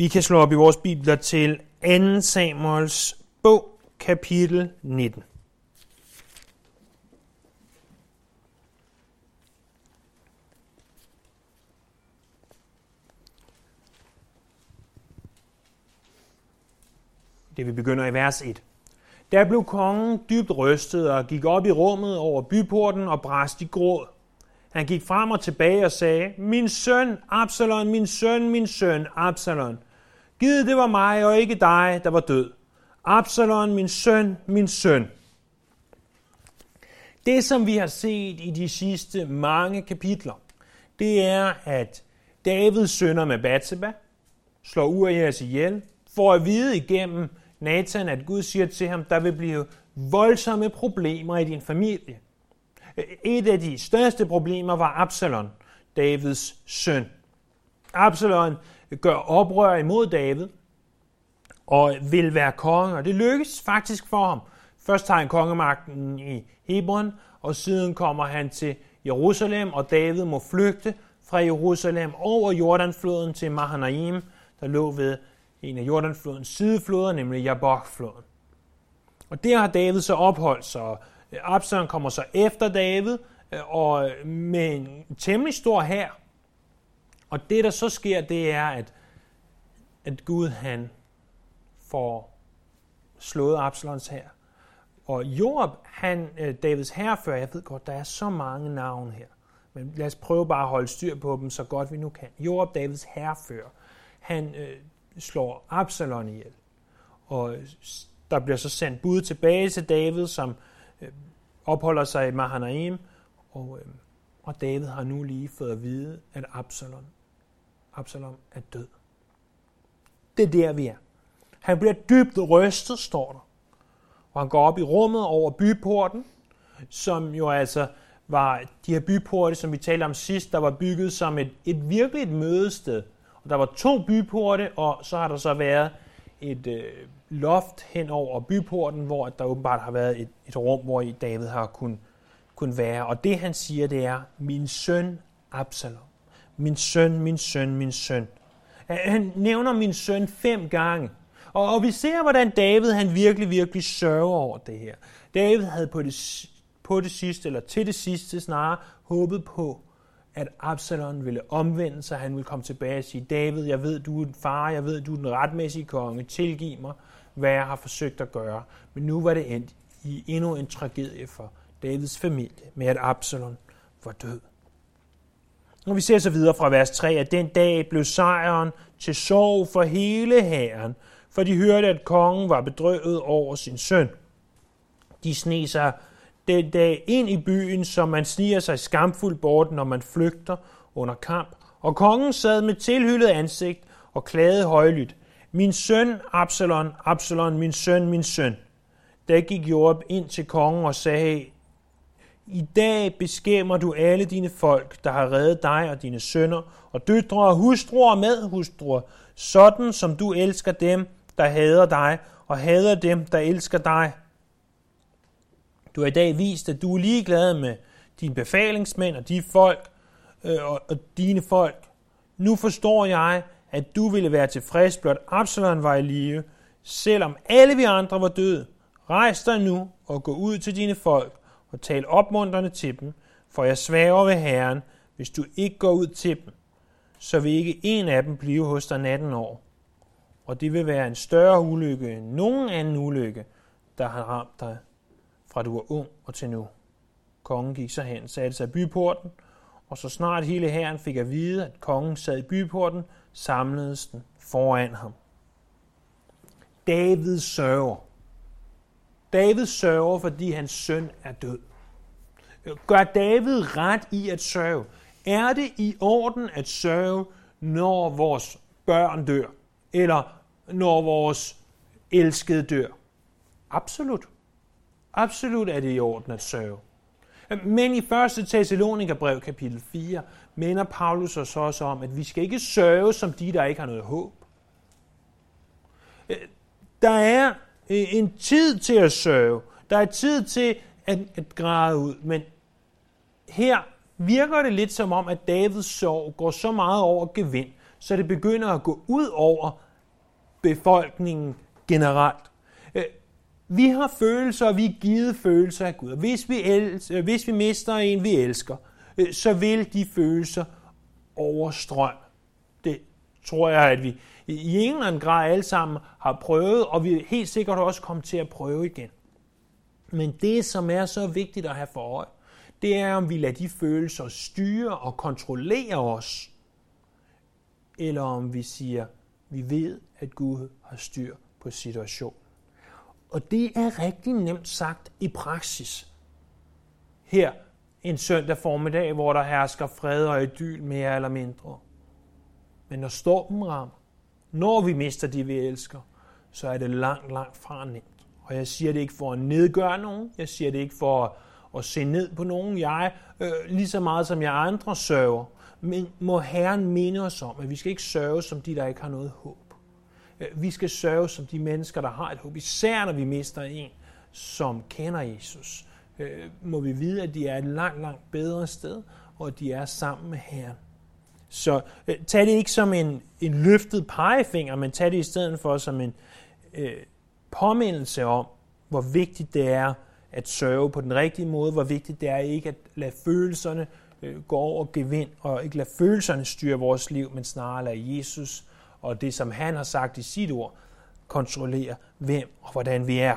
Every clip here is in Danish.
Vi kan slå op i vores bibler til 2. Samuels bog, kapitel 19. Det vi begynder i vers 1. Der blev kongen dybt rystet og gik op i rummet over byporten og brast i gråd. Han gik frem og tilbage og sagde, Min søn, Absalon, min søn, min søn, Absalon. Gid det var mig og ikke dig, der var død. Absalon, min søn, min søn. Det, som vi har set i de sidste mange kapitler, det er, at Davids sønner med Batseba slår Urias ihjel, for at vide igennem Nathan, at Gud siger til ham, der vil blive voldsomme problemer i din familie. Et af de største problemer var Absalon, Davids søn. Absalon gør oprør imod David og vil være konge, og det lykkes faktisk for ham. Først tager han kongemagten i Hebron, og siden kommer han til Jerusalem, og David må flygte fra Jerusalem over Jordanfloden til Mahanaim, der lå ved en af Jordanflodens sidefloder, nemlig Jabokfloden. Og der har David så opholdt sig, og Absalom kommer så efter David, øh, og med en temmelig stor hær. Og det, der så sker, det er, at, at Gud han får slået Absalons her. Og Joab, han, øh, Davids herrefører, jeg ved godt, der er så mange navne her, men lad os prøve bare at holde styr på dem, så godt vi nu kan. Joab, Davids herrefører, han øh, slår Absalon ihjel. Og der bliver så sendt bud tilbage til David, som øh, opholder sig i Mahanaim, og, øh, og David har nu lige fået at vide, at Absalon Absalom er død. Det er der, vi er. Han bliver dybt rystet, står der. Og han går op i rummet over byporten, som jo altså var de her byporte, som vi talte om sidst, der var bygget som et, et virkeligt mødested. Og der var to byporte, og så har der så været et øh, loft hen over byporten, hvor der åbenbart har været et, et rum, hvor i David har kun, kun være. Og det han siger, det er, min søn Absalom. Min søn, min søn, min søn. Han nævner min søn fem gange. Og, og vi ser, hvordan David han virkelig, virkelig sørger over det her. David havde på det, på det sidste, eller til det sidste snarere, håbet på, at Absalom ville omvende sig, han ville komme tilbage og sige, David, jeg ved, du er en far, jeg ved, du er den retmæssige konge, tilgiv mig, hvad jeg har forsøgt at gøre. Men nu var det endt i endnu en tragedie for Davids familie, med at Absalom var død. Og vi ser så videre fra vers 3, at den dag blev sejren til sorg for hele hæren, for de hørte, at kongen var bedrøvet over sin søn. De sne sig den dag ind i byen, som man sniger sig skamfuldt bort, når man flygter under kamp. Og kongen sad med tilhyllet ansigt og klagede højlydt. Min søn Absalon, Absalon, min søn, min søn. Da gik Joab ind til kongen og sagde, i dag beskæmmer du alle dine folk, der har reddet dig og dine sønner, og døtre og hustruer med hustruer, sådan som du elsker dem, der hader dig, og hader dem, der elsker dig. Du har i dag vist, at du er ligeglad med dine befalingsmænd og de folk øh, og, og dine folk. Nu forstår jeg, at du ville være tilfreds, blot Absalom var i live, selvom alle vi andre var døde. Rejs dig nu og gå ud til dine folk og tal opmuntrende til dem, for jeg svæver ved Herren, hvis du ikke går ud til dem, så vil ikke en af dem blive hos dig natten år. Og det vil være en større ulykke end nogen anden ulykke, der har ramt dig fra du var ung og til nu. Kongen gik så hen, satte sig i byporten, og så snart hele herren fik at vide, at kongen sad i byporten, samledes den foran ham. David sørger. David sørger, fordi hans søn er død. Gør David ret i at sørge? Er det i orden at sørge, når vores børn dør? Eller når vores elskede dør? Absolut. Absolut er det i orden at sørge. Men i 1. Thessalonikerbrev kapitel 4 minder Paulus os også om, at vi skal ikke sørge som de, der ikke har noget håb. Der er en tid til at sørge. Der er tid til at, at græde ud. Men her virker det lidt som om, at Davids sorg går så meget over gevind, så det begynder at gå ud over befolkningen generelt. Øh, vi har følelser, og vi er givet følelser af Gud. Hvis vi, elsker, øh, hvis vi mister en, vi elsker, øh, så vil de følelser overstrømme. Det tror jeg, at vi i en eller anden grad alle sammen har prøvet, og vi helt sikkert også kommer til at prøve igen. Men det, som er så vigtigt at have for øje, det er, om vi lader de følelser styre og kontrollere os, eller om vi siger, vi ved, at Gud har styr på situationen. Og det er rigtig nemt sagt i praksis. Her en søndag formiddag, hvor der hersker fred og idyl mere eller mindre. Men når stormen rammer, når vi mister de, vi elsker, så er det langt, langt fra nemt. Og jeg siger det ikke for at nedgøre nogen. Jeg siger det ikke for at, at se ned på nogen. Jeg, øh, lige så meget som jeg andre sørger. Men må Herren minde os om, at vi skal ikke sørge som de, der ikke har noget håb. Øh, vi skal sørge som de mennesker, der har et håb. Især når vi mister en, som kender Jesus. Øh, må vi vide, at de er et langt, langt bedre sted, og at de er sammen med Herren. Så øh, tag det ikke som en, en løftet pegefinger, men tag det i stedet for som en øh, påmindelse om, hvor vigtigt det er at sørge på den rigtige måde, hvor vigtigt det er ikke at lade følelserne øh, gå over gevind, og ikke lade følelserne styre vores liv, men snarere lade Jesus og det, som han har sagt i sit ord, kontrollere, hvem og hvordan vi er.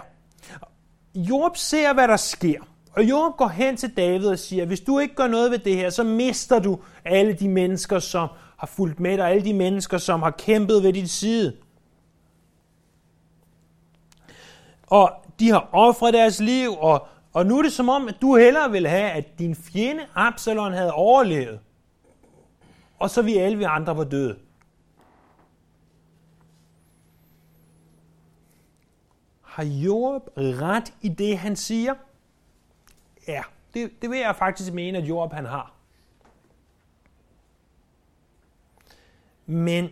Job ser, hvad der sker. Og Job går hen til David og siger, hvis du ikke gør noget ved det her, så mister du alle de mennesker, som har fulgt med dig, alle de mennesker, som har kæmpet ved din side. Og de har offret deres liv, og, og nu er det som om, at du hellere vil have, at din fjende Absalon havde overlevet, og så vi alle vi andre var døde. Har Job ret i det, han siger? Ja, det, det vil jeg faktisk mene, at Job han har. Men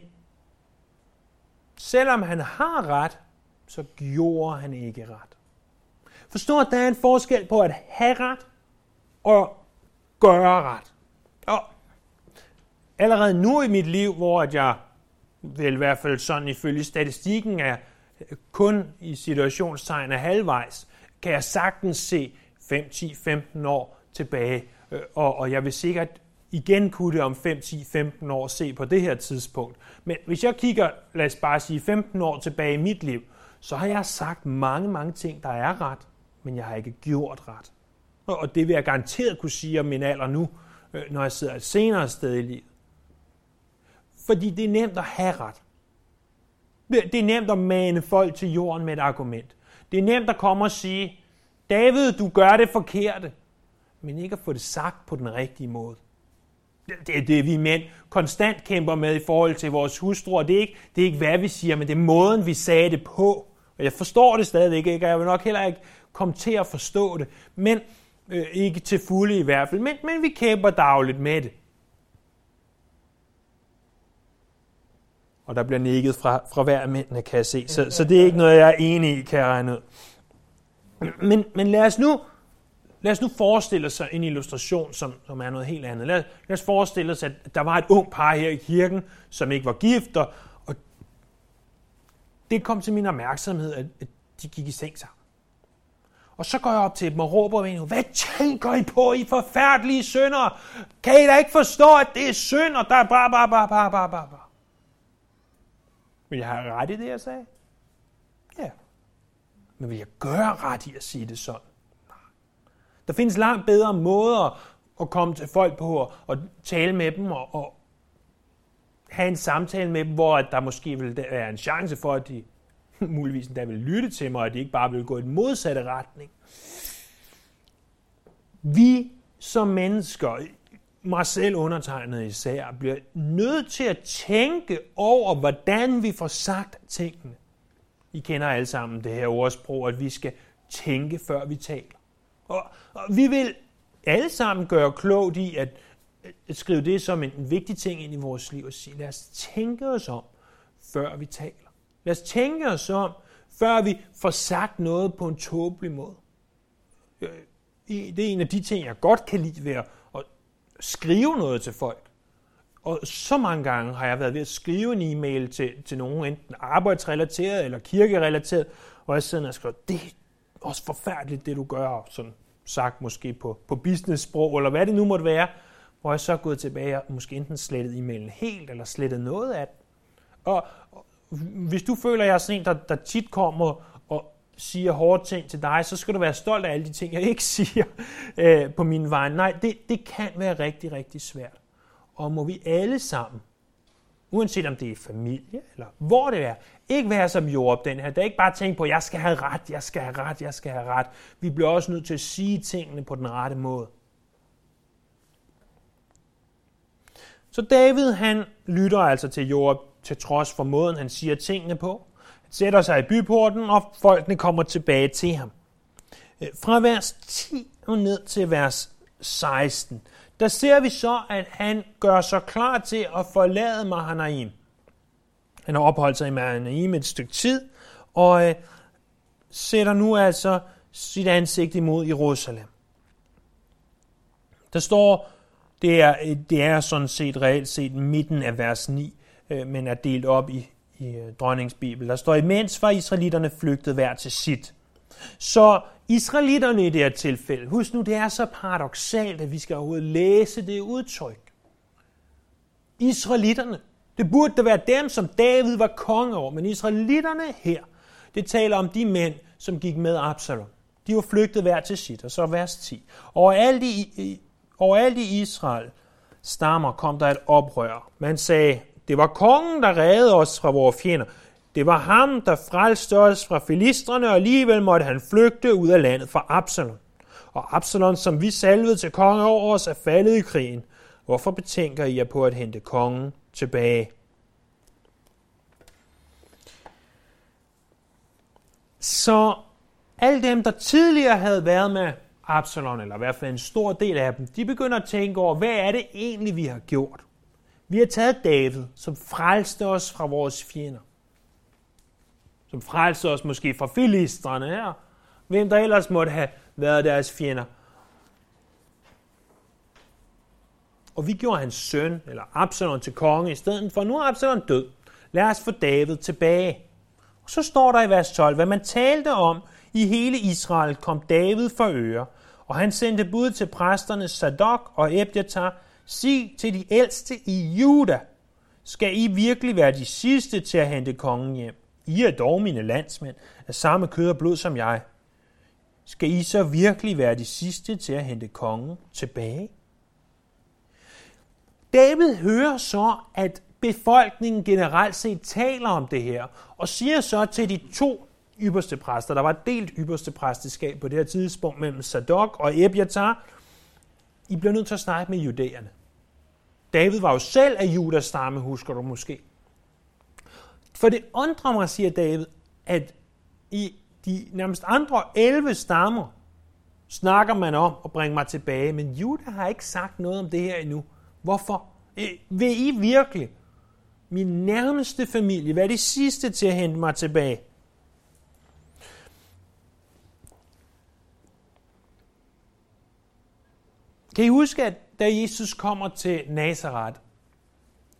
selvom han har ret, så gjorde han ikke ret. Forstå, at der er en forskel på at have ret og gøre ret. Og allerede nu i mit liv, hvor at jeg vel i hvert fald sådan ifølge statistikken er kun i situationstegn af halvvejs, kan jeg sagtens se 5, 10, 15 år tilbage. Øh, og, og jeg vil sikkert igen kunne det om 5, 10, 15 år se på det her tidspunkt. Men hvis jeg kigger, lad os bare sige 15 år tilbage i mit liv, så har jeg sagt mange, mange ting, der er ret, men jeg har ikke gjort ret. Og det vil jeg garanteret kunne sige om min alder nu, øh, når jeg sidder et senere sted i livet. Fordi det er nemt at have ret. Det er nemt at mane folk til jorden med et argument. Det er nemt at komme og sige, David, du gør det forkerte, men ikke at få det sagt på den rigtige måde. Det er det, vi mænd konstant kæmper med i forhold til vores hustruer. Det er ikke, det er ikke hvad vi siger, men det er måden, vi sagde det på. Og jeg forstår det stadigvæk ikke, og jeg vil nok heller ikke komme til at forstå det. Men øh, ikke til fulde i hvert fald. Men, men vi kæmper dagligt med det. Og der bliver nikket fra, fra hver mændene, kan jeg se. Så, så det er ikke noget, jeg er enig i, kan jeg regne ud. Men, men lad os nu Lad os nu forestille os en illustration, som, som er noget helt andet. Lad, lad os forestille os, at der var et ung par her i kirken, som ikke var gift, og, og det kom til min opmærksomhed, at, at de gik i seng sammen. Og så går jeg op til dem og råber ved hvad tænker I på, I forfærdelige sønder? Kan I da ikke forstå, at det er synd, og der er bare, bare, bare, bare, bare, bare. Men jeg har ret i det, jeg sagde? Men vil jeg gøre ret i at sige det sådan? Nej. Der findes langt bedre måder at komme til folk på og tale med dem og, og have en samtale med dem, hvor der måske vil være en chance for, at de muligvis endda vil lytte til mig, og at de ikke bare vil gå i den modsatte retning. Vi som mennesker, mig selv undertegnet især, bliver nødt til at tænke over, hvordan vi får sagt tingene. I kender alle sammen det her ordsprog, at vi skal tænke, før vi taler. Og, og vi vil alle sammen gøre klogt i at, at skrive det som en, en vigtig ting ind i vores liv og sige, lad os tænke os om, før vi taler. Lad os tænke os om, før vi får sagt noget på en tåbelig måde. Øh, det er en af de ting, jeg godt kan lide ved at skrive noget til folk. Og så mange gange har jeg været ved at skrive en e-mail til, til nogen, enten arbejdsrelateret eller kirkerelateret, og jeg sidder og skriver, det er også forfærdeligt, det du gør, sådan sagt måske på, på business-sprog, eller hvad det nu måtte være, hvor jeg så er gået tilbage og måske enten slettet e-mailen helt, eller slettet noget af den. Og, og hvis du føler, at jeg er sådan en, der, der tit kommer og siger hårde ting til dig, så skal du være stolt af alle de ting, jeg ikke siger øh, på min vej. Nej, det, det kan være rigtig, rigtig svært. Og må vi alle sammen, uanset om det er familie eller hvor det er, ikke være som Job den her. Det er ikke bare tænke på, jeg skal have ret, jeg skal have ret, jeg skal have ret. Vi bliver også nødt til at sige tingene på den rette måde. Så David, han lytter altså til Job til trods for måden, han siger tingene på. Han sætter sig i byporten, og folkene kommer tilbage til ham. Fra vers 10 og ned til vers 16, der ser vi så, at han gør sig klar til at forlade Mahanaim. Han har opholdt sig i Mahanaim et stykke tid, og øh, sætter nu altså sit ansigt imod Jerusalem. Der står, det er, det er sådan set reelt set midten af vers 9, øh, men er delt op i, i øh, dronningsbibel. Der står, imens var israelitterne flygtet hver til sit. Så israelitterne i det her tilfælde, husk nu, det er så paradoxalt, at vi skal overhovedet læse det udtryk. Israelitterne, det burde da være dem, som David var konge over, men israelitterne her, det taler om de mænd, som gik med Absalom. De var flygtet hver til sit, og så vers 10. Overalt i, overalt i Israel stammer kom der et oprør. Man sagde, det var kongen, der redde os fra vores fjender. Det var ham, der frelste os fra filistrene, og alligevel måtte han flygte ud af landet fra Absalon. Og Absalon, som vi salvede til konge over os, er faldet i krigen. Hvorfor betænker I jer på at hente kongen tilbage? Så alle dem, der tidligere havde været med Absalon, eller i hvert fald en stor del af dem, de begynder at tænke over, hvad er det egentlig, vi har gjort? Vi har taget David, som frelste os fra vores fjender. Som frelser os måske fra filistrene her. Hvem der ellers måtte have været deres fjender. Og vi gjorde hans søn, eller Absalom, til konge i stedet for. Nu er Absalom død. Lad os få David tilbage. Og så står der i vers 12, hvad man talte om i hele Israel, kom David for øre, og han sendte bud til præsterne Sadok og Ebjatar, sig til de ældste i Juda, skal I virkelig være de sidste til at hente kongen hjem? I er dog mine landsmænd, af samme kød og blod som jeg. Skal I så virkelig være de sidste til at hente kongen tilbage? David hører så, at befolkningen generelt set taler om det her, og siger så til de to ypperste præster, der var et delt ypperste præsteskab på det her tidspunkt mellem Sadok og Ebiatar, I bliver nødt til at snakke med judæerne. David var jo selv af Judas stamme, husker du måske. For det undrer mig, siger David, at i de nærmest andre 11 stammer snakker man om at bringe mig tilbage, men Juda har ikke sagt noget om det her endnu. Hvorfor? Øh, vil I virkelig, min nærmeste familie, være det sidste til at hente mig tilbage? Kan I huske, at da Jesus kommer til Nazareth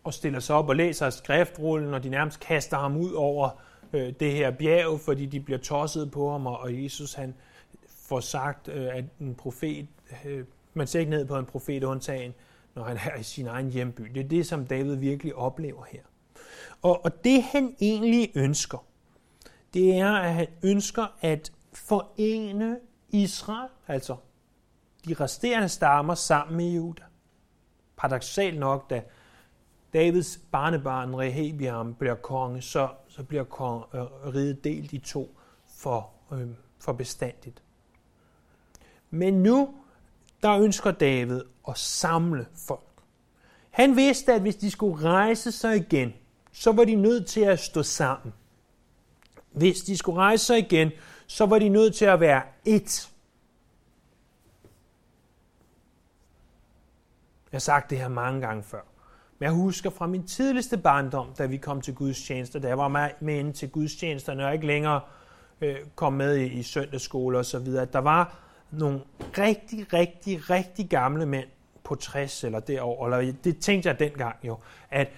og stiller sig op og læser skriftrullen, og de nærmest kaster ham ud over øh, det her bjerg, fordi de bliver tosset på ham, og Jesus han får sagt, øh, at en profet, øh, man ser ikke ned på en profet undtagen, når han er i sin egen hjemby. Det er det, som David virkelig oplever her. Og, og det han egentlig ønsker, det er, at han ønsker at forene Israel, altså de resterende stammer sammen med Juda. Paradoxalt nok, da Davids barnebarn Rehabiam bliver konge, så, så bliver kong, øh, riget delt i to for, øh, for bestandigt. Men nu, der ønsker David at samle folk. Han vidste, at hvis de skulle rejse sig igen, så var de nødt til at stå sammen. Hvis de skulle rejse sig igen, så var de nødt til at være ét. Jeg har sagt det her mange gange før. Men jeg husker fra min tidligste barndom, da vi kom til Guds tjenester, da jeg var med ind til Guds tjenester, når jeg ikke længere øh, kom med i, i søndagsskole og så videre, at der var nogle rigtig, rigtig, rigtig gamle mænd på på 60 eller derover, eller det tænkte jeg dengang jo, at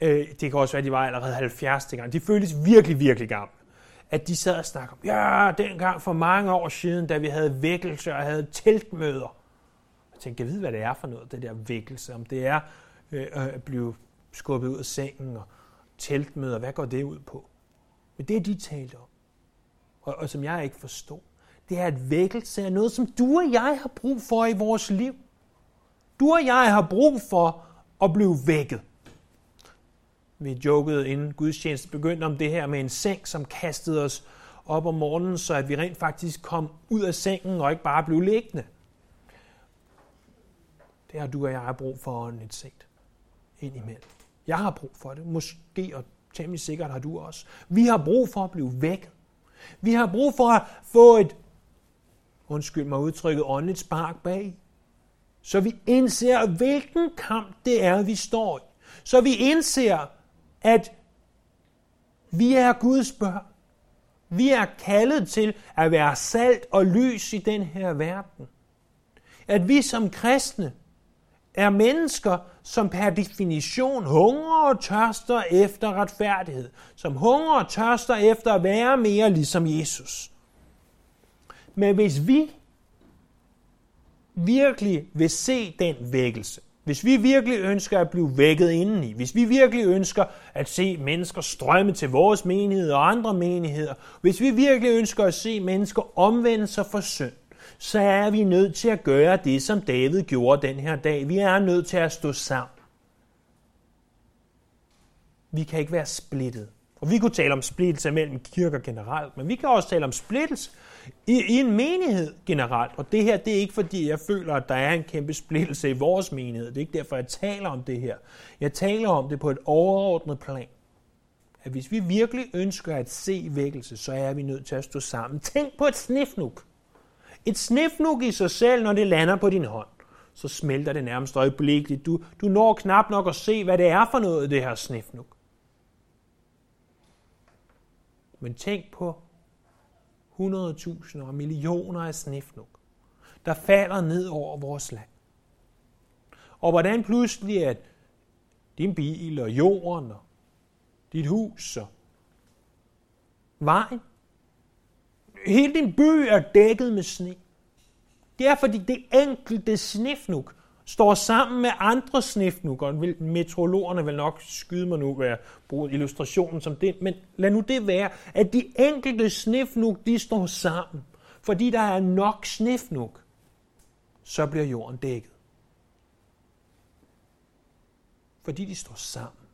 øh, det kan også være, at de var allerede 70 dengang. De føltes virkelig, virkelig gamle. At de sad og snakkede om, ja, dengang for mange år siden, da vi havde vækkelse og havde teltmøder. Jeg tænkte, jeg ved, hvad det er for noget, det der vækkelse. Om det er øh, at blive skubbet ud af sengen og teltmøder, hvad går det ud på? Men det, de talte om, og, og som jeg ikke forstod, det er, at vækkelse er noget, som du og jeg har brug for i vores liv. Du og jeg har brug for at blive vækket. Vi jokede inden gudstjenesten begyndte om det her med en seng, som kastede os op om morgenen, så at vi rent faktisk kom ud af sengen og ikke bare blev liggende. Det har du og jeg har brug for åndeligt set. Indimellem. Jeg har brug for det. Måske og temmelig sikkert har du også. Vi har brug for at blive vækket. Vi har brug for at få et, undskyld mig udtrykket, åndeligt spark bag. Så vi indser, hvilken kamp det er, vi står i. Så vi indser, at vi er Guds børn. Vi er kaldet til at være salt og lys i den her verden. At vi som kristne er mennesker, som per definition hungrer og tørster efter retfærdighed. Som hungrer og tørster efter at være mere ligesom Jesus. Men hvis vi virkelig vil se den vækkelse, hvis vi virkelig ønsker at blive vækket indeni, hvis vi virkelig ønsker at se mennesker strømme til vores menighed og andre menigheder, hvis vi virkelig ønsker at se mennesker omvende sig for synd, så er vi nødt til at gøre det, som David gjorde den her dag. Vi er nødt til at stå sammen. Vi kan ikke være splittet. Og vi kunne tale om splittelse mellem kirker generelt, men vi kan også tale om splittelse i, i en menighed generelt. Og det her, det er ikke fordi, jeg føler, at der er en kæmpe splittelse i vores menighed. Det er ikke derfor, jeg taler om det her. Jeg taler om det på et overordnet plan. At hvis vi virkelig ønsker at se vækkelse, så er vi nødt til at stå sammen. Tænk på et snifnuk. Et snifnuk i sig selv, når det lander på din hånd, så smelter det nærmest øjeblikkeligt. Du, du når knap nok at se, hvad det er for noget, det her snifnuk. Men tænk på 100.000 og millioner af snifnuk, der falder ned over vores land. Og hvordan pludselig at din bil og jorden og dit hus og vejen, hele din by er dækket med sne. Det er fordi det enkelte snefnuk står sammen med andre snifnukker. Meteorologerne vil nok skyde mig nu, hvad jeg bruger illustrationen som det, men lad nu det være, at de enkelte snefnuk, de står sammen. Fordi der er nok snefnuk, så bliver jorden dækket. Fordi de står sammen.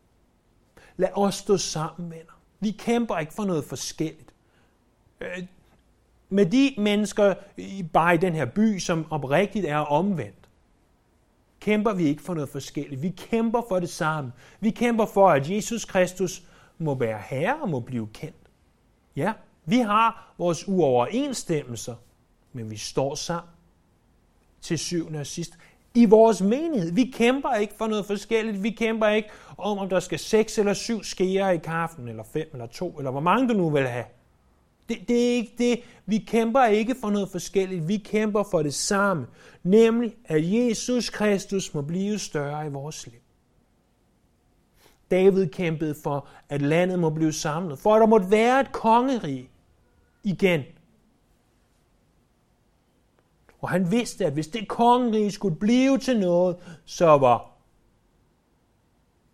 Lad os stå sammen, venner. Vi kæmper ikke for noget forskelligt. Øh, med de mennesker bare i den her by, som oprigtigt er omvendt, kæmper vi ikke for noget forskelligt. Vi kæmper for det samme. Vi kæmper for, at Jesus Kristus må være herre og må blive kendt. Ja, vi har vores uoverensstemmelser, men vi står sammen til syvende og sidst i vores menighed. Vi kæmper ikke for noget forskelligt. Vi kæmper ikke om, om der skal seks eller syv skeer i kaffen, eller fem eller to, eller hvor mange du nu vil have. Det, det er ikke det. Vi kæmper ikke for noget forskelligt. Vi kæmper for det samme. Nemlig, at Jesus Kristus må blive større i vores liv. David kæmpede for, at landet må blive samlet. For at der måtte være et kongerige igen. Og han vidste, at hvis det kongerige skulle blive til noget, så var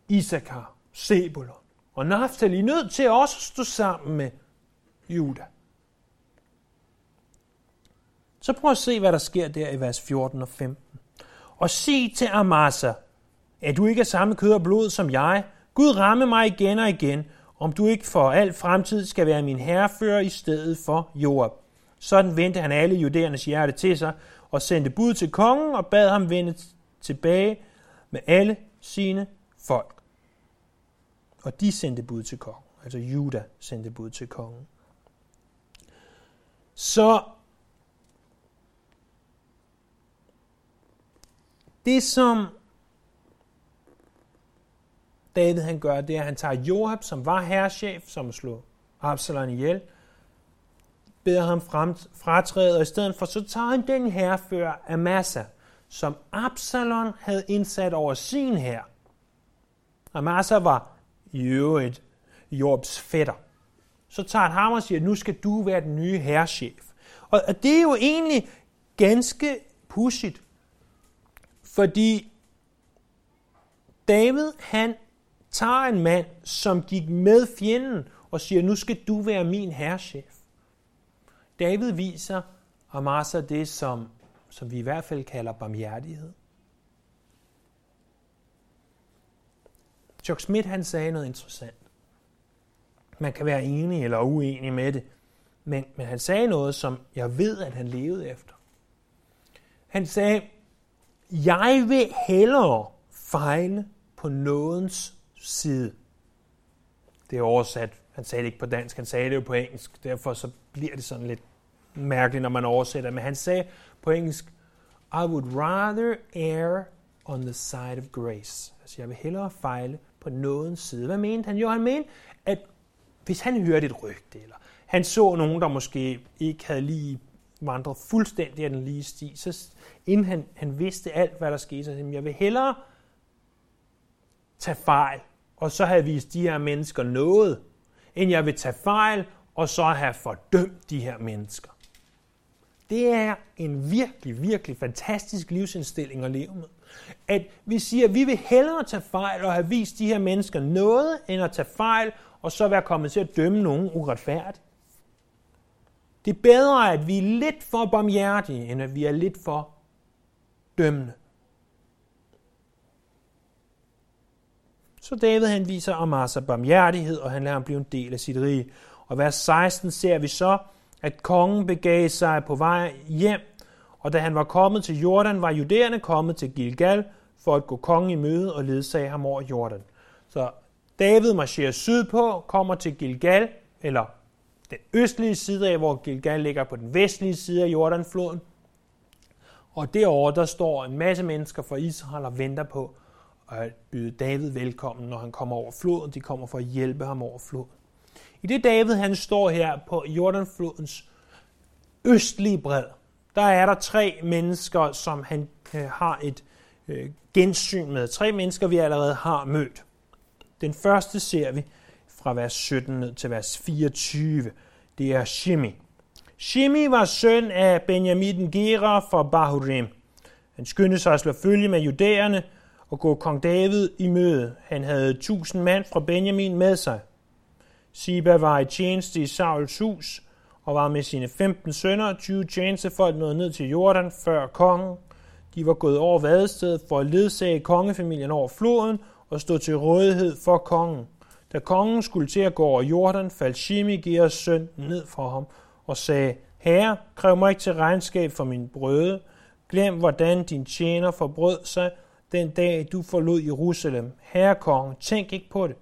Isakar, Sebulon og Naftali nødt til også at stå sammen med Juda. Så prøv at se, hvad der sker der i vers 14 og 15. Og sig til Amasa, at du ikke er samme kød og blod som jeg. Gud ramme mig igen og igen, om du ikke for al fremtid skal være min herrefører i stedet for Joab. Sådan vendte han alle judæernes hjerte til sig og sendte bud til kongen og bad ham vende tilbage med alle sine folk. Og de sendte bud til kongen. Altså Juda sendte bud til kongen. Så det som David han gør, det er, at han tager Joab, som var herrechef, som slog Absalom ihjel, beder ham frem, fratræde, og i stedet for, så tager han den herrefører Amasa, som Absalon havde indsat over sin her. Amasa var i øvrigt Jobs fætter. Så tager han ham og siger, nu skal du være den nye herrchef. Og det er jo egentlig ganske pudsigt, fordi David, han tager en mand, som gik med fjenden, og siger, nu skal du være min herrechef. David viser Amasa det, som, som vi i hvert fald kalder barmhjertighed. Chuck Smith han sagde noget interessant. Man kan være enig eller uenig med det, men, men han sagde noget, som jeg ved, at han levede efter. Han sagde, jeg vil hellere fejle på nådens side. Det er oversat. Han sagde det ikke på dansk, han sagde det jo på engelsk. Derfor så bliver det sådan lidt mærkeligt, når man oversætter. Men han sagde på engelsk, I would rather err on the side of grace. Altså, jeg vil hellere fejle på nådens side. Hvad mente han? Jo, han mente, at hvis han hørte et rygte, eller han så nogen, der måske ikke havde lige vandret fuldstændig af den lige sti, så inden han, han vidste alt, hvad der skete, så sagde jeg vil hellere tage fejl, og så have vist de her mennesker noget, end jeg vil tage fejl, og så have fordømt de her mennesker. Det er en virkelig, virkelig fantastisk livsindstilling at leve med. At vi siger, at vi vil hellere tage fejl og have vist de her mennesker noget, end at tage fejl og så være kommet til at dømme nogen uretfærdigt. Det er bedre, at vi er lidt for barmhjertige, end at vi er lidt for dømmende. Så David han viser Amasa barmhjertighed, og han lader ham blive en del af sit rige. Og vers 16 ser vi så, at kongen begav sig på vej hjem, og da han var kommet til Jordan, var judæerne kommet til Gilgal for at gå kongen i møde og ledsage ham over Jordan. Så David marcherer sydpå, kommer til Gilgal, eller den østlige side af, hvor Gilgal ligger på den vestlige side af Jordanfloden. Og derovre, der står en masse mennesker fra Israel og venter på at byde David velkommen, når han kommer over floden. De kommer for at hjælpe ham over floden. I det David han står her på Jordanflodens østlige bred, der er der tre mennesker, som han øh, har et øh, gensyn med. Tre mennesker, vi allerede har mødt. Den første ser vi fra vers 17 ned til vers 24. Det er Shimi. Shimi var søn af Benjamin Gera fra Bahurim. Han skyndte sig at slå følge med judæerne og gå kong David i møde. Han havde tusind mand fra Benjamin med sig. Siba var i tjeneste i Sauls hus og var med sine 15 sønner og 20 tjenestefolk nået ned til Jordan før kongen. De var gået over vadestedet for at ledsage kongefamilien over floden og stod til rådighed for kongen. Da kongen skulle til at gå over Jordan, faldt Shimi Gears søn ned for ham og sagde, Herre, kræv mig ikke til regnskab for min brøde. Glem, hvordan din tjener forbrød sig den dag, du forlod Jerusalem. Herre kongen, tænk ikke på det.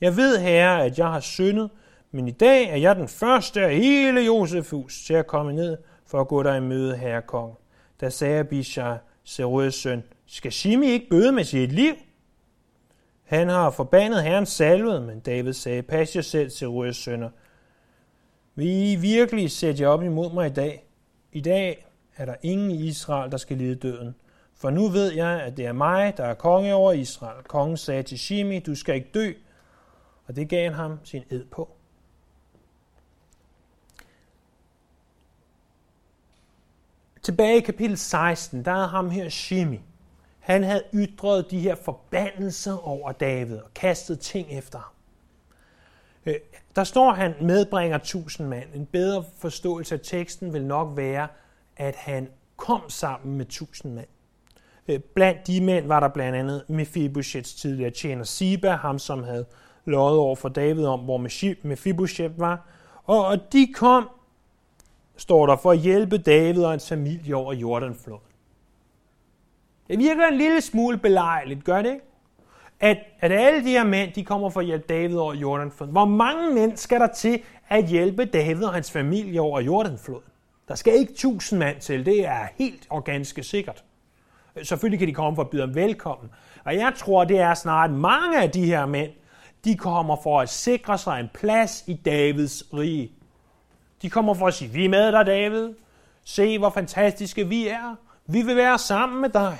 Jeg ved, herre, at jeg har syndet, men i dag er jeg den første af hele Josefus til at komme ned for at gå dig i møde, herre kong. Da sagde Abishai, Serudes søn, skal Shimi ikke bøde med sit liv? Han har forbandet herren salvet, men David sagde, pas jer selv, Serues sønner. Vil I virkelig sætte jer op imod mig i dag? I dag er der ingen i Israel, der skal lide døden. For nu ved jeg, at det er mig, der er konge over Israel. Kongen sagde til Shimi, du skal ikke dø, og det gav han ham sin ed på. Tilbage i kapitel 16, der er ham her Shimi. Han havde ytret de her forbandelser over David og kastet ting efter ham. Øh, der står, at han medbringer tusind mand. En bedre forståelse af teksten vil nok være, at han kom sammen med tusind mand. Øh, blandt de mænd var der blandt andet Mephibosheths tidligere tjener Siba, ham som havde løjet over for David om, hvor Mephibosheth var. Og de kom, står der, for at hjælpe David og hans familie over Jordanfloden. Det virker en lille smule belejligt, gør det ikke? At, at alle de her mænd, de kommer for at hjælpe David over Jordanfloden. Hvor mange mænd skal der til at hjælpe David og hans familie over Jordanfloden? Der skal ikke tusind mand til, det er helt og ganske sikkert. Selvfølgelig kan de komme for at byde dem velkommen. Og jeg tror, det er snart mange af de her mænd, de kommer for at sikre sig en plads i Davids rige. De kommer for at sige, vi er med dig, David. Se, hvor fantastiske vi er. Vi vil være sammen med dig.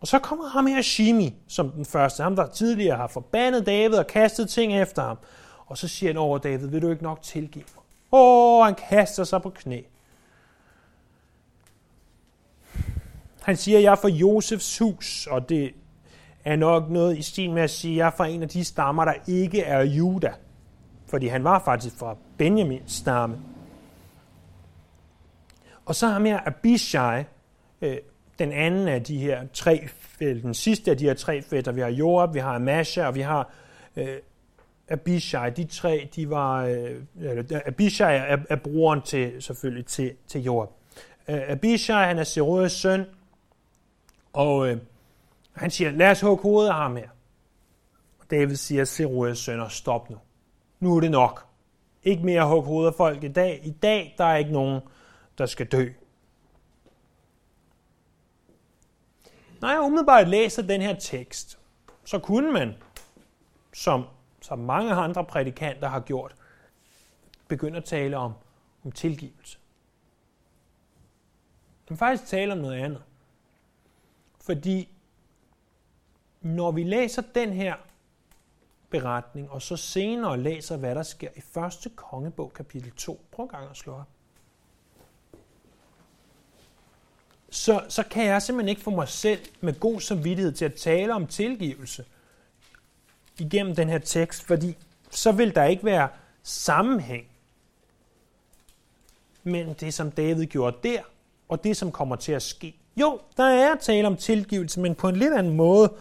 Og så kommer ham her Shimi, som den første, ham der tidligere har forbandet David og kastet ting efter ham. Og så siger han over David, vil du ikke nok tilgive mig? Åh, han kaster sig på knæ. Han siger, jeg er fra Josefs hus, og det er nok noget i stil med at sige, jeg er fra en af de stammer, der ikke er Juda. Fordi han var faktisk fra Benjamins stamme. Og så har jeg Abishai, øh, den anden af de her tre, øh, den sidste af de her tre fætter. Vi har Joab, vi har Amasha, og vi har øh, Abishai. De tre, de var, øh, Abishai er, er broren til, selvfølgelig til, til Joab. Øh, Abishai, han er Seruas søn, og øh, han siger, lad os hugge hovedet af ham her. Og David siger, Serudes søn, og stop nu. Nu er det nok. Ikke mere hugge hovedet af folk i dag. I dag, der er ikke nogen, der skal dø. Når jeg umiddelbart læser den her tekst, så kunne man, som, som mange andre prædikanter har gjort, begynde at tale om, om tilgivelse. Men faktisk tale om noget andet. Fordi når vi læser den her beretning, og så senere læser, hvad der sker i første kongebog, kapitel 2. Prøv en gang at slå op. Så, så kan jeg simpelthen ikke få mig selv med god samvittighed til at tale om tilgivelse igennem den her tekst, fordi så vil der ikke være sammenhæng mellem det, som David gjorde der, og det, som kommer til at ske. Jo, der er tale om tilgivelse, men på en lidt anden måde,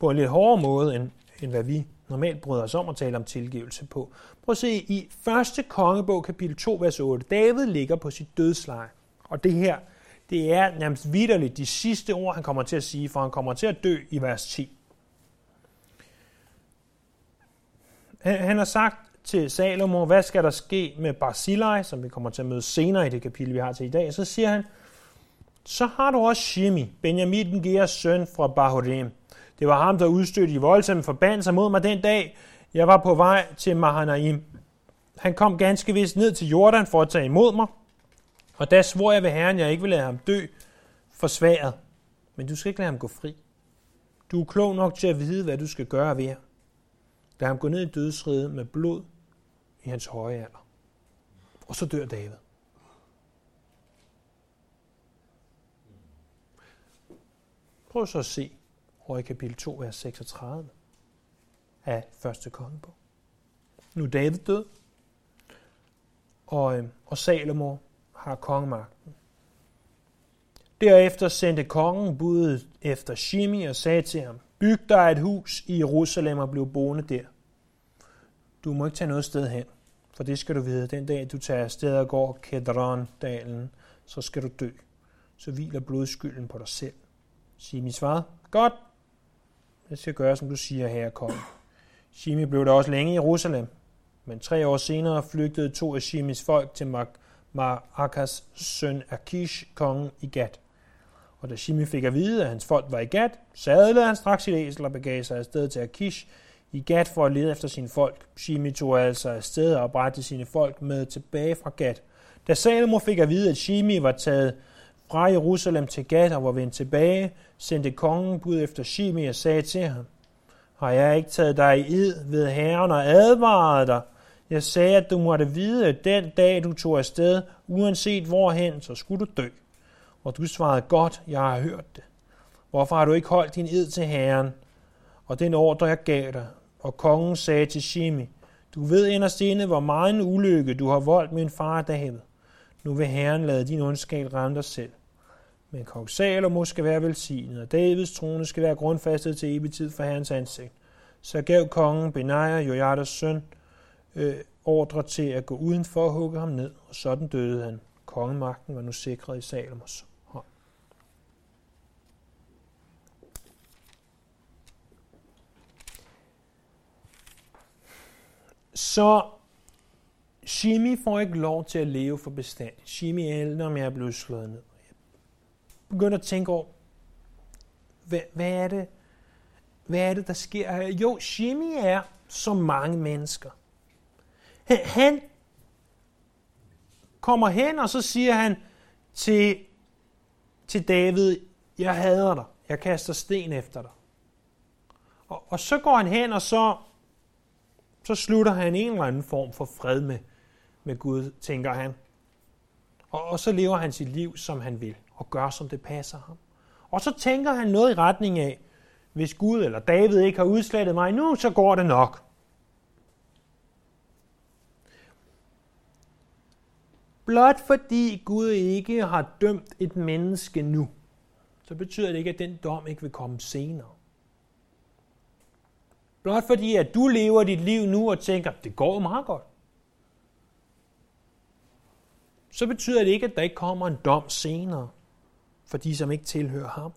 på en lidt hårdere måde, end, end hvad vi normalt bryder os om at tale om tilgivelse på. Prøv at se i 1. kongebog, kapitel 2, vers 8. David ligger på sit dødsleje. Og det her, det er nærmest vidderligt de sidste ord, han kommer til at sige, for han kommer til at dø i vers 10. Han har sagt til Salomo, hvad skal der ske med Barzillai, som vi kommer til at møde senere i det kapitel, vi har til i dag. Så siger han, så har du også Shimi, Benjamin den Geras søn fra Bahurim. Det var ham, der udstødte i voldsomme forbandelser mod mig den dag, jeg var på vej til Mahanaim. Han kom ganske vist ned til Jordan for at tage imod mig, og da svor jeg ved Herren, jeg ikke vil lade ham dø forsværet. Men du skal ikke lade ham gå fri. Du er klog nok til at vide, hvad du skal gøre ved ham. Lad ham gå ned i dødsriget med blod i hans høje alder. Og så dør David. Prøv så at se over i kapitel 2, vers 36 af første kongebog. Nu er David død, og, øh, og Salomo har kongemagten. Derefter sendte kongen budet efter Shimi og sagde til ham, byg dig et hus i Jerusalem og bliv boende der. Du må ikke tage noget sted hen, for det skal du vide. Den dag, du tager afsted og går Kedron-dalen, så skal du dø. Så hviler blodskylden på dig selv. Shimi svarede, godt, jeg skal gøre, som du siger, herre konge. Shimi blev der også længe i Jerusalem, men tre år senere flygtede to af Shimis folk til Maakas søn Akish, kongen i Gat. Og da Shimi fik at vide, at hans folk var i Gat, sadlede han straks sit æsel og begav sig afsted til Akish i Gat for at lede efter sine folk. Shimi tog altså afsted og bragte sine folk med tilbage fra Gat. Da Salomo fik at vide, at Shimi var taget fra Jerusalem til Gat og var vendt tilbage, sendte kongen bud efter Shimi og sagde til ham, har jeg ikke taget dig i id ved Herren og advaret dig? Jeg sagde, at du måtte vide, at den dag du tog afsted, uanset hvorhen, så skulle du dø. Og du svarede godt, jeg har hørt det. Hvorfor har du ikke holdt din ed til Herren? Og den ordre, jeg gav dig. Og kongen sagde til Shimi, du ved inderst inde, hvor meget en ulykke du har voldt min far David. Nu vil Herren lade din ondskab ramme dig selv. Men kong Salomo skal være velsignet, og Davids trone skal være grundfastet til evig tid for Herrens ansigt. Så gav kongen Benaja, Jojadas søn, øh, ordre til at gå udenfor og hugge ham ned, og sådan døde han. Kongemagten var nu sikret i Salomos hånd. Så Shimi får ikke lov til at leve for bestand. Shimi er ældre, om jeg er blevet slået ned begynder at tænke over, hvad, hvad er det, hvad er det, der sker her? Jo, Shimi er som mange mennesker. Han, kommer hen, og så siger han til til David, jeg hader dig, jeg kaster sten efter dig. Og, og så går han hen, og så, så slutter han en eller anden form for fred med, med Gud, tænker han. Og, og så lever han sit liv, som han vil, og gør, som det passer ham. Og så tænker han noget i retning af, hvis Gud eller David ikke har udslettet mig nu, så går det nok. Blot fordi Gud ikke har dømt et menneske nu, så betyder det ikke, at den dom ikke vil komme senere. Blot fordi, at du lever dit liv nu og tænker, det går meget godt, så betyder det ikke, at der ikke kommer en dom senere for de, som ikke tilhører ham.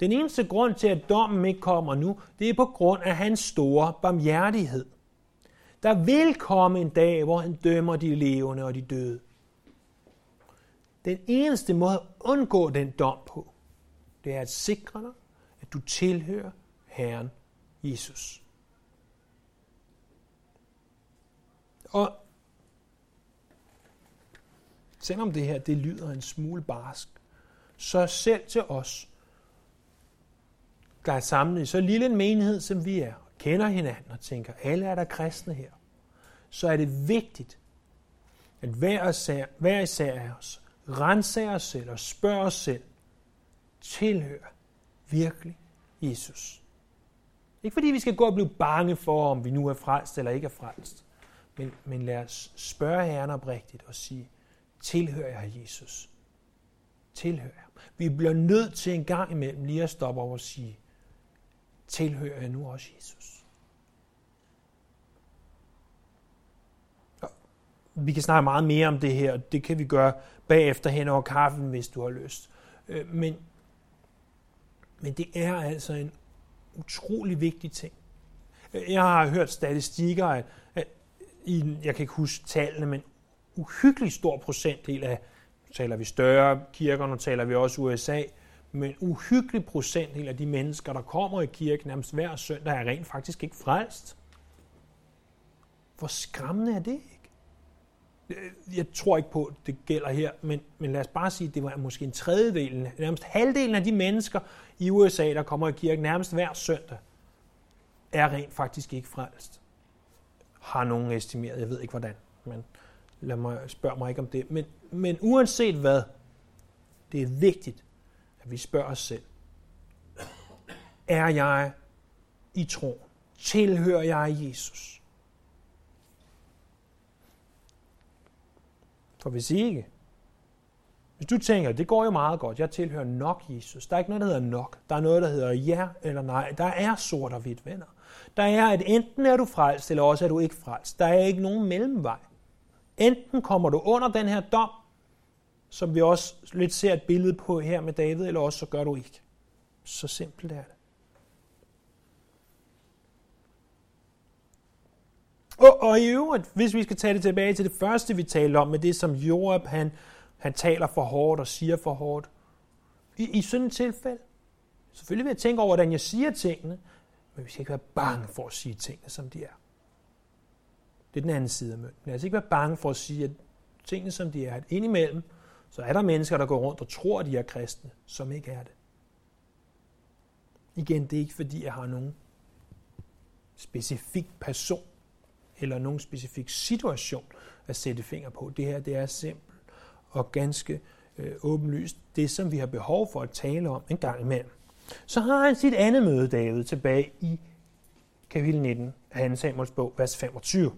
Den eneste grund til, at dommen ikke kommer nu, det er på grund af hans store barmhjertighed. Der vil komme en dag, hvor han dømmer de levende og de døde. Den eneste måde at undgå den dom på, det er at sikre dig, at du tilhører Herren Jesus. Og selvom det her det lyder en smule barsk, så selv til os, der er samlet i så lille en menighed, som vi er, kender hinanden og tænker, alle er der kristne her, så er det vigtigt, at hver især, hver især af os renser os selv og spørger os selv, tilhører virkelig Jesus? Ikke fordi vi skal gå og blive bange for, om vi nu er frelst eller ikke er frelst, men, men lad os spørge Herren oprigtigt og sige, tilhører jeg Jesus? Tilhører jeg? Vi bliver nødt til en gang imellem lige at stoppe over og sige, tilhører jeg nu også Jesus? Vi kan snakke meget mere om det her, og det kan vi gøre bagefter hen over kaffen, hvis du har lyst. Øh, men, men det er altså en utrolig vigtig ting. Øh, jeg har hørt statistikker, at, at i, jeg kan ikke huske tallene, men uhyggelig stor procentdel af, nu taler vi større kirker, nu taler vi også USA, men uhyggelig procentdel af de mennesker, der kommer i kirken nærmest hver søndag, er rent faktisk ikke frelst. Hvor skræmmende er det ikke? Øh, jeg tror ikke på, at det gælder her, men, men lad os bare sige, at det var måske en tredjedel, nærmest halvdelen af de mennesker i USA, der kommer i kirken nærmest hver søndag, er rent faktisk ikke frelst. Har nogen estimeret, jeg ved ikke hvordan, men lad mig spørge mig ikke om det. Men, men uanset hvad, det er vigtigt, at vi spørger os selv. Er jeg i tro? Tilhører jeg Jesus? For hvis ikke, hvis du tænker, det går jo meget godt, jeg tilhører nok Jesus. Der er ikke noget, der hedder nok. Der er noget, der hedder ja eller nej. Der er sort og hvidt, venner. Der er, at enten er du frelst, eller også er du ikke frelst. Der er ikke nogen mellemvej. Enten kommer du under den her dom, som vi også lidt ser et billede på her med David, eller også så gør du ikke. Så simpelt er det. Og, og i øvrigt, hvis vi skal tage det tilbage til det første, vi talte om, med det som Joab, han, han taler for hårdt og siger for hårdt. I, i sådan et tilfælde, selvfølgelig vil jeg tænke over, hvordan jeg siger tingene, men vi skal ikke være bange for at sige tingene, som de er. Det er den anden side af mønten. Lad os ikke være bange for at sige, at tingene, som de er, at indimellem, så er der mennesker, der går rundt og tror, at de er kristne, som ikke er det. Igen, det er ikke fordi, jeg har nogen specifik person eller nogen specifik situation at sætte finger på. Det her det er simpelt og ganske øh, åbenlyst det, som vi har behov for at tale om en gang imellem. Så har han sit andet møde, David, tilbage i kapitel 19 af 2. Samuels bog, vers 25.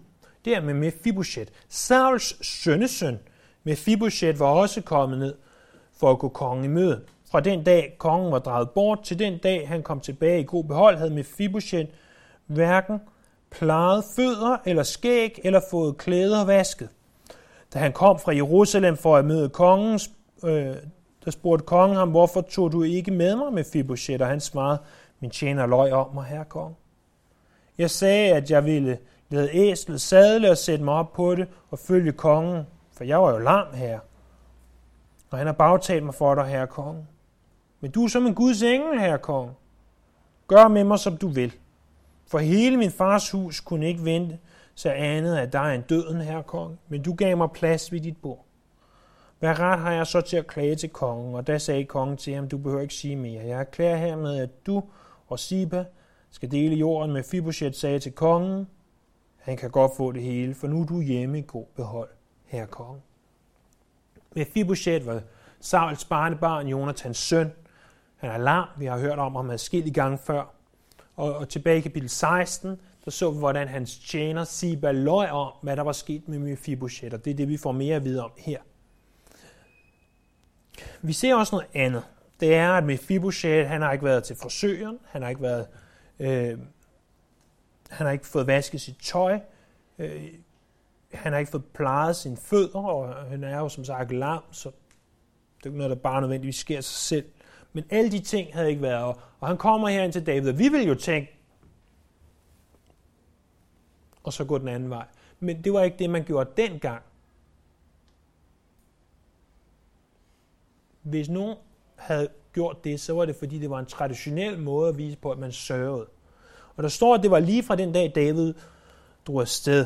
Det er med Mephibosheth. Sauls sønnesøn, Mephibosheth, var også kommet ned for at gå kongen i møde. Fra den dag kongen var draget bort, til den dag han kom tilbage i god behold, havde Mephibosheth hverken plejet fødder eller skæg eller fået klæder vasket. Da han kom fra Jerusalem for at møde kongen, øh, der spurgte kongen ham, hvorfor tog du ikke med mig med Fiboshet? Og han svarede, min tjener løg om mig, herre kong. Jeg sagde, at jeg ville lade æslet sadle og sætte mig op på det og følge kongen, for jeg var jo lam her. Og han har bagtalt mig for dig, herre kong. Men du er som en Guds engel, herre kong. Gør med mig, som du vil. For hele min fars hus kunne ikke vente, så andet, at der er en døden, herre kong, men du gav mig plads ved dit bord. hvad ret har jeg så til at klage til kongen? Og da sagde kongen til ham, du behøver ikke sige mere. Jeg erklærer hermed, at du og Siba skal dele jorden med Fibosheth, sagde til kongen. Han kan godt få det hele, for nu er du hjemme i god behold, herre konge. Mephibosheth var Sauls barnebarn, Jonathans søn. Han er lam, vi har hørt om ham i gang før. Og, og tilbage i kapitel 16, der så vi, hvordan hans tjener Siba løg om, hvad der var sket med Mephibosheth, og det er det, vi får mere at vide om her. Vi ser også noget andet. Det er, at Mephibosheth, han har ikke været til frisøren, han har ikke været, øh, han har ikke fået vasket sit tøj, øh, han har ikke fået plejet sine fødder, og han er jo som sagt lam, så det er ikke noget, der bare nødvendigvis sker sig selv. Men alle de ting havde ikke været, og han kommer her ind til David, og vi vil jo tænke, og så gå den anden vej. Men det var ikke det, man gjorde dengang. Hvis nogen havde gjort det, så var det fordi, det var en traditionel måde at vise på, at man sørgede. Og der står, at det var lige fra den dag, David drog afsted.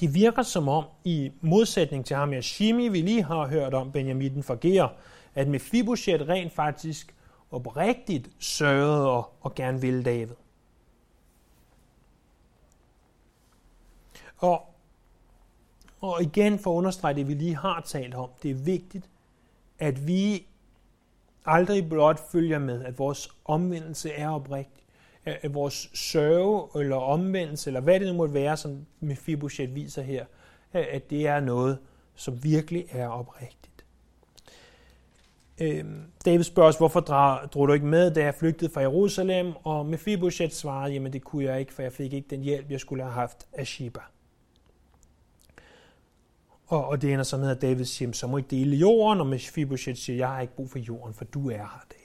Det virker som om, i modsætning til ham, Shimi, vi lige har hørt om, Benjamin Forger, at Mephibosheth rent faktisk oprigtigt sørgede og, og gerne ville David. Og, og igen for at understrege det, vi lige har talt om, det er vigtigt, at vi aldrig blot følger med, at vores omvendelse er oprigtig, øh, vores sørge eller omvendelse, eller hvad det nu måtte være, som Mephibosheth viser her, at det er noget, som virkelig er oprigtigt. Øh, David spørger hvorfor drog du ikke med, da jeg flygtede fra Jerusalem? Og Mephibosheth svarede, jamen det kunne jeg ikke, for jeg fik ikke den hjælp, jeg skulle have haft af Sheba. Og, og det ender så med, at David siger, så må I dele jorden, og Mephibosheth siger, jeg har ikke brug for jorden, for du er her, David.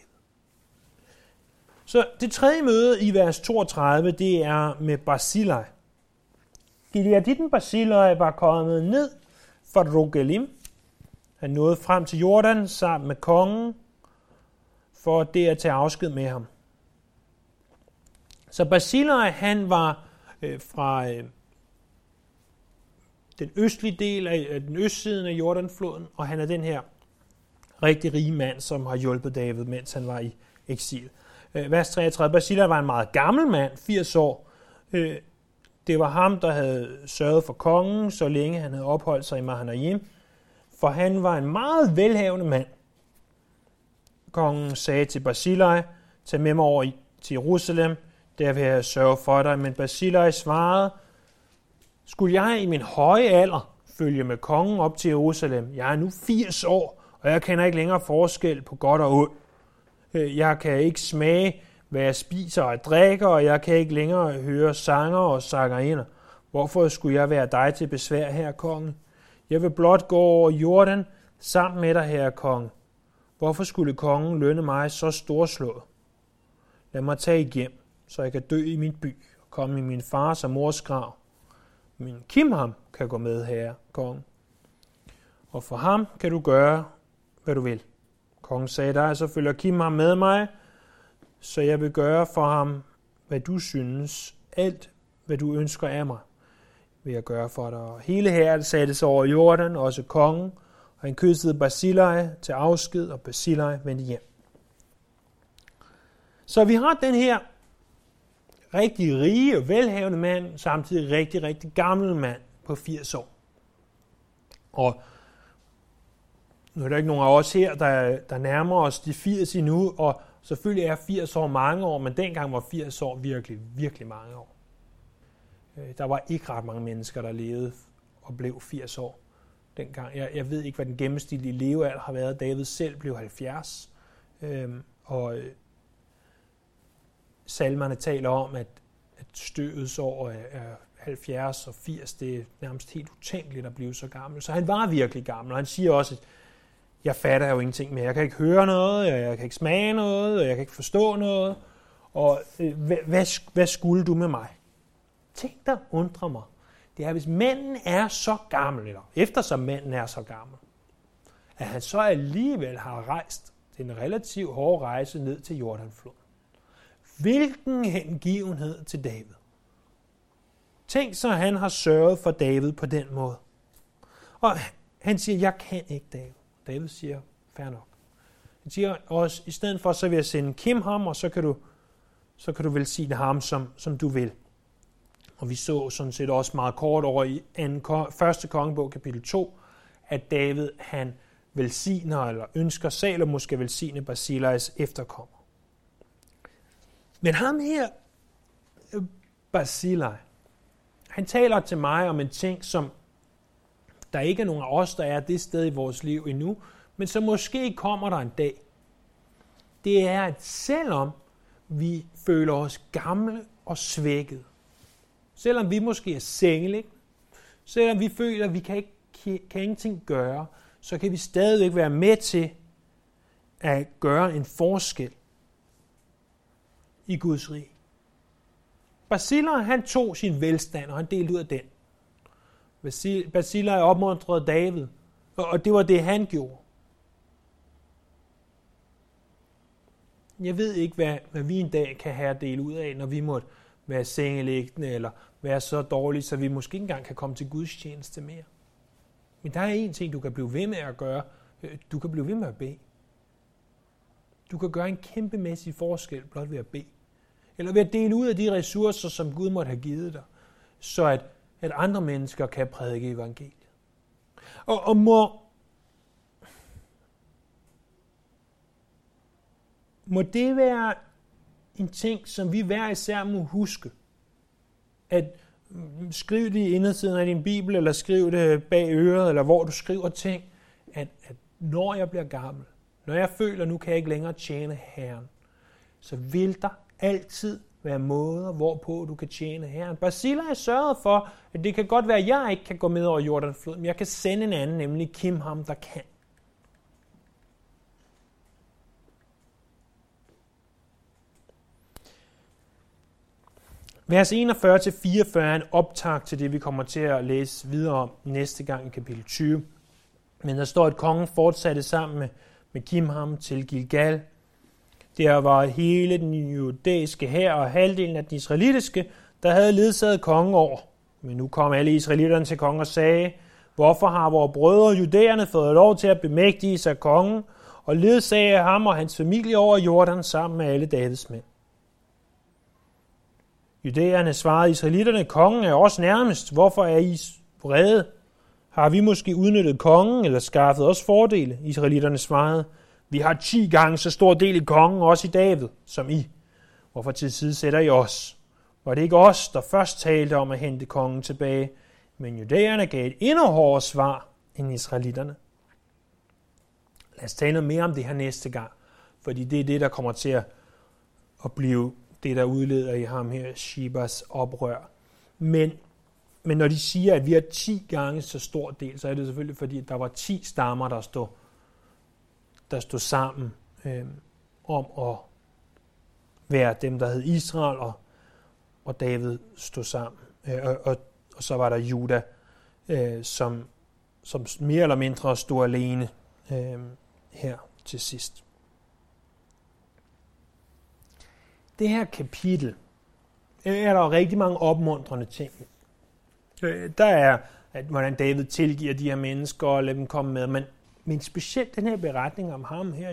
Så det tredje møde i vers 32, det er med Basilej. Gileaditten Basilej var kommet ned fra Rogelim. Han nåede frem til Jordan sammen med kongen, for det at tage afsked med ham. Så Basilej, han var øh, fra øh, den østlige del af øh, den østsiden af Jordanfloden, og han er den her rigtig rige mand, som har hjulpet David, mens han var i eksil. Øh, vers 33. Basila var en meget gammel mand, 80 år. Øh, det var ham, der havde sørget for kongen, så længe han havde opholdt sig i Mahanaim, for han var en meget velhavende mand. Kongen sagde til Basilej, tag med mig over til Jerusalem, der vil jeg sørge for dig. Men Basilej svarede, skulle jeg i min høje alder følge med kongen op til Jerusalem? Jeg er nu 80 år, og jeg kender ikke længere forskel på godt og ondt. Øh, jeg kan ikke smage, hvad jeg spiser og drikker, og jeg kan ikke længere høre sanger og sangerinder. Hvorfor skulle jeg være dig til besvær, her kongen? Jeg vil blot gå over Jordan sammen med dig, herre kong. Hvorfor skulle kongen lønne mig så storslået? Lad mig tage hjem, så jeg kan dø i min by og komme i min fars og mors grav. Min Kimham kan gå med, herre kong. Og for ham kan du gøre, hvad du vil. Kongen sagde dig, så følger Kimham med mig, så jeg vil gøre for ham, hvad du synes, alt hvad du ønsker af mig, vil jeg gøre for dig. Og hele herren sattes over jorden, også kongen, og han kyssede Basilei til afsked, og Basilei vendte hjem. Så vi har den her rigtig rige og velhavende mand, samtidig rigtig, rigtig gammel mand på 80 år. Og nu er der ikke nogen af os her, der, der nærmer os de 80 endnu, og selvfølgelig er 80 år mange år, men dengang var 80 år virkelig, virkelig mange år. Øh, der var ikke ret mange mennesker, der levede og blev 80 år dengang. Jeg, jeg ved ikke, hvad den gennemsnitlige levealder har været. David selv blev 70, øhm, og øh, salmerne taler om, at, at støvets år er, er 70 og 80. Det er nærmest helt utænkeligt at blive så gammel. Så han var virkelig gammel, og han siger også, at jeg fatter jo ingenting mere. Jeg kan ikke høre noget, jeg kan ikke smage noget, og jeg kan ikke forstå noget. Og øh, hvad, hvad, hvad skulle du med mig? Ting, der undrer mig, det er, hvis manden er så gammel, eller eftersom manden er så gammel, at han så alligevel har rejst den relativt hårde rejse ned til Jordanfloden. Hvilken hengivenhed til David. Tænk så, han har sørget for David på den måde. Og Han siger, jeg kan ikke, David. David siger, fair nok. Han siger også, i stedet for, så vil jeg sende Kim ham, og så kan du, så kan du velsigne ham, som, som du vil. Og vi så sådan set også meget kort over i anden, første kongebog, kapitel 2, at David han velsigner eller ønsker Salomon skal velsigne Basileis efterkommer. Men ham her, øh, Basilai, han taler til mig om en ting, som der ikke er nogen af os, der er det sted i vores liv endnu, men så måske kommer der en dag. Det er, at selvom vi føler os gamle og svækket, selvom vi måske er sengelig, selvom vi føler, at vi kan, ikke, kan ingenting gøre, så kan vi stadigvæk være med til at gøre en forskel i Guds rige. Basilej, han tog sin velstand, og han delte ud af den. Basilej opmuntrede David, og det var det, han gjorde. Jeg ved ikke, hvad, hvad vi en dag kan have at dele ud af, når vi måtte være sengelæggende, eller være så dårlige, så vi måske ikke engang kan komme til Guds tjeneste mere. Men der er en ting, du kan blive ved med at gøre. Øh, du kan blive ved med at bede. Du kan gøre en kæmpemæssig forskel blot ved at bede. Eller ved at dele ud af de ressourcer, som Gud måtte have givet dig, så at, at andre mennesker kan prædike evangeliet. Og, og må, må det være en ting, som vi hver især må huske, at mm, skriv det i indersiden af din bibel, eller skriv det bag øret, eller hvor du skriver ting, at, at når jeg bliver gammel, når jeg føler, at nu kan jeg ikke længere tjene Herren, så vil der altid være måder, hvorpå du kan tjene Herren. Basila er sørget for, at det kan godt være, at jeg ikke kan gå med over Jordanfloden, men jeg kan sende en anden, nemlig Kim ham, der kan. Vers 41-44 er en optag til det, vi kommer til at læse videre om næste gang i kapitel 20. Men der står, at kongen fortsatte sammen med, med Kimham til Gilgal. Der var hele den judæiske her og halvdelen af den israelitiske, der havde ledsaget kongen over. Men nu kom alle israelitterne til kongen og sagde, hvorfor har vores brødre judæerne fået lov til at bemægtige sig kongen og ledsage ham og hans familie over Jordan sammen med alle Davids mænd? Judæerne svarede israelitterne, kongen er også nærmest. Hvorfor er I vrede? Har vi måske udnyttet kongen eller skaffet os fordele? Israelitterne svarede, vi har 10 gange så stor del i kongen, også i David, som I. Hvorfor til side sætter I os? Var det ikke os, der først talte om at hente kongen tilbage? Men judæerne gav et endnu hårdere svar end israelitterne. Lad os tale noget mere om det her næste gang, fordi det er det, der kommer til at blive det, der udleder i ham her, Shibas oprør. Men, men når de siger, at vi har 10 gange så stor del, så er det selvfølgelig, fordi der var 10 stammer, der stod, der stod sammen øh, om at være dem, der hed Israel, og, og David stod sammen. Øh, og, og, og så var der Juda, øh, som, som mere eller mindre stod alene øh, her til sidst. det her kapitel øh, er der rigtig mange opmuntrende ting. Øh, der er, at hvordan David tilgiver de her mennesker og lader dem komme med, men, men specielt den her beretning om ham her,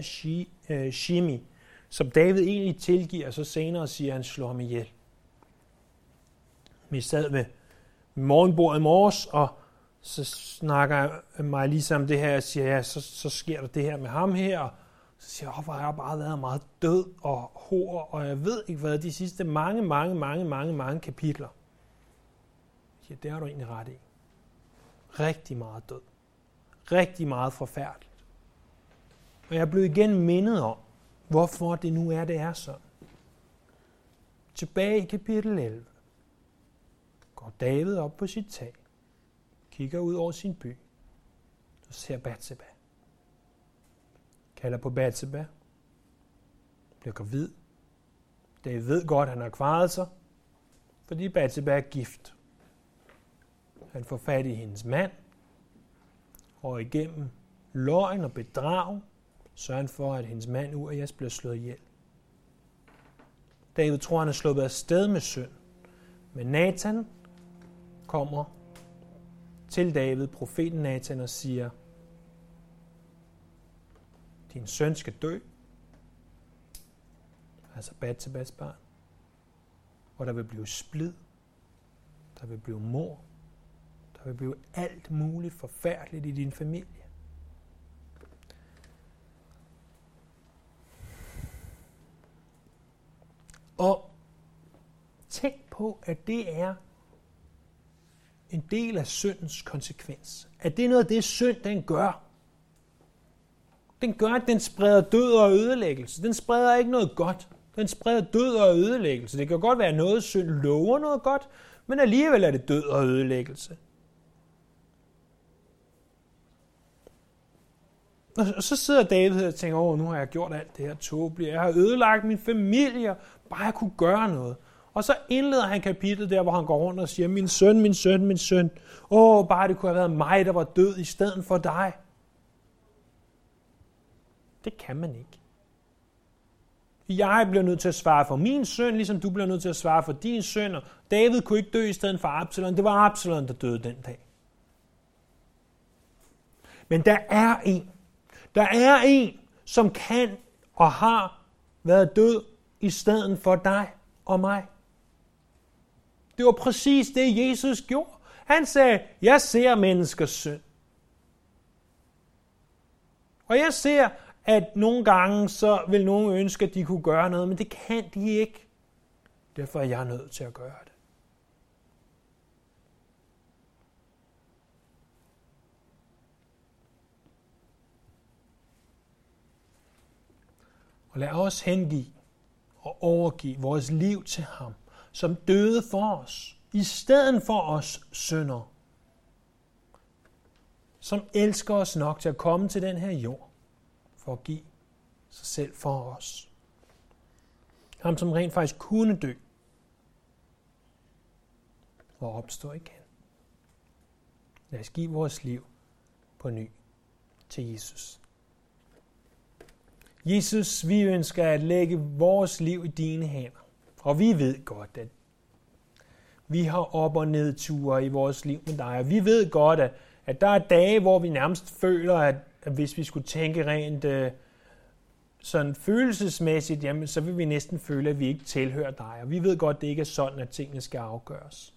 øh, Shimi, øh, som David egentlig tilgiver, så senere siger, at han slår ham ihjel. Vi sad med morgenbordet i morges, og så snakker jeg mig ligesom om det her, og siger, ja, så, så sker der det her med ham her, og så siger jeg, hvor har jeg bare været meget død og hår, og jeg ved ikke hvad, de sidste mange, mange, mange, mange, mange kapitler. Ja, det har du egentlig ret i. Rigtig meget død. Rigtig meget forfærdeligt. Og jeg blev igen mindet om, hvorfor det nu er, det er sådan. Tilbage i kapitel 11 går David op på sit tag, kigger ud over sin by, og ser Batseba kalder på Batseba, bliver gravid. David ved godt, at han har kvaret sig, fordi Batseba er gift. Han får fat i hendes mand, og igennem løgn og bedrag sørger for, at hendes mand Urias bliver slået ihjel. David tror, han er sluppet af sted med synd. Men Nathan kommer til David, profeten Nathan, og siger, din søn skal dø, altså Batsebas barn, Og der vil blive splid, der vil blive mor, der vil blive alt muligt forfærdeligt i din familie. Og tænk på, at det er en del af syndens konsekvens. At det er noget af det, synd den gør. Den gør, at den spreder død og ødelæggelse. Den spreder ikke noget godt. Den spreder død og ødelæggelse. Det kan godt være noget, synd lover noget godt, men alligevel er det død og ødelæggelse. Og så sidder David og tænker, åh, nu har jeg gjort alt det her tåbelige. Jeg har ødelagt min familie, bare jeg kunne gøre noget. Og så indleder han kapitlet der, hvor han går rundt og siger, min søn, min søn, min søn. Åh, bare det kunne have været mig, der var død i stedet for dig. Det kan man ikke. Jeg bliver nødt til at svare for min søn, ligesom du bliver nødt til at svare for din søn. Og David kunne ikke dø i stedet for Absalom. Det var Absalom, der døde den dag. Men der er en. Der er en, som kan og har været død i stedet for dig og mig. Det var præcis det, Jesus gjorde. Han sagde, jeg ser menneskers synd. Og jeg ser, at nogle gange så vil nogen ønske, at de kunne gøre noget, men det kan de ikke. Derfor er jeg nødt til at gøre det. Og lad os hengive og overgive vores liv til ham, som døde for os, i stedet for os synder, som elsker os nok til at komme til den her jord, for at give sig selv for os. Ham, som rent faktisk kunne dø, og opstå igen. Lad os give vores liv på ny til Jesus. Jesus, vi ønsker at lægge vores liv i dine hænder. Og vi ved godt, at vi har op- og nedture i vores liv med dig. Og vi ved godt, at, at der er dage, hvor vi nærmest føler, at, at hvis vi skulle tænke rent øh, sådan følelsesmæssigt, jamen, så vil vi næsten føle, at vi ikke tilhører dig. Og vi ved godt, at det ikke er sådan, at tingene skal afgøres.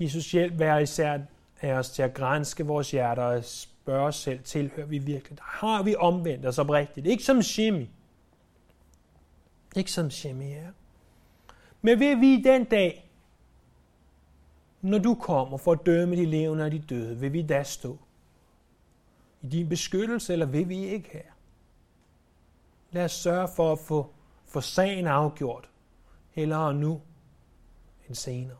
Jesus hjælp hver især af os til at grænske vores hjerter og spørge os selv, tilhører vi virkelig dig? Har vi omvendt os oprigtigt? Ikke som Shimi. Ikke som Shimi er. Men vil vi den dag, når du kommer for at dømme de levende og de døde, vil vi da stå i din beskyttelse, eller vil vi ikke her? Lad os sørge for at få, få sagen afgjort, hellere nu end senere.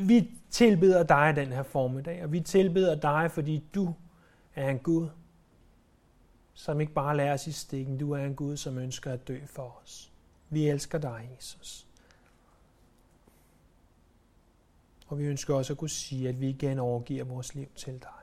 Vi tilbeder dig den her formiddag, og vi tilbeder dig, fordi du er en Gud, som ikke bare lader os i stikken. Du er en Gud, som ønsker at dø for os. Vi elsker dig, Jesus. Og vi ønsker også at kunne sige, at vi igen overgiver vores liv til dig.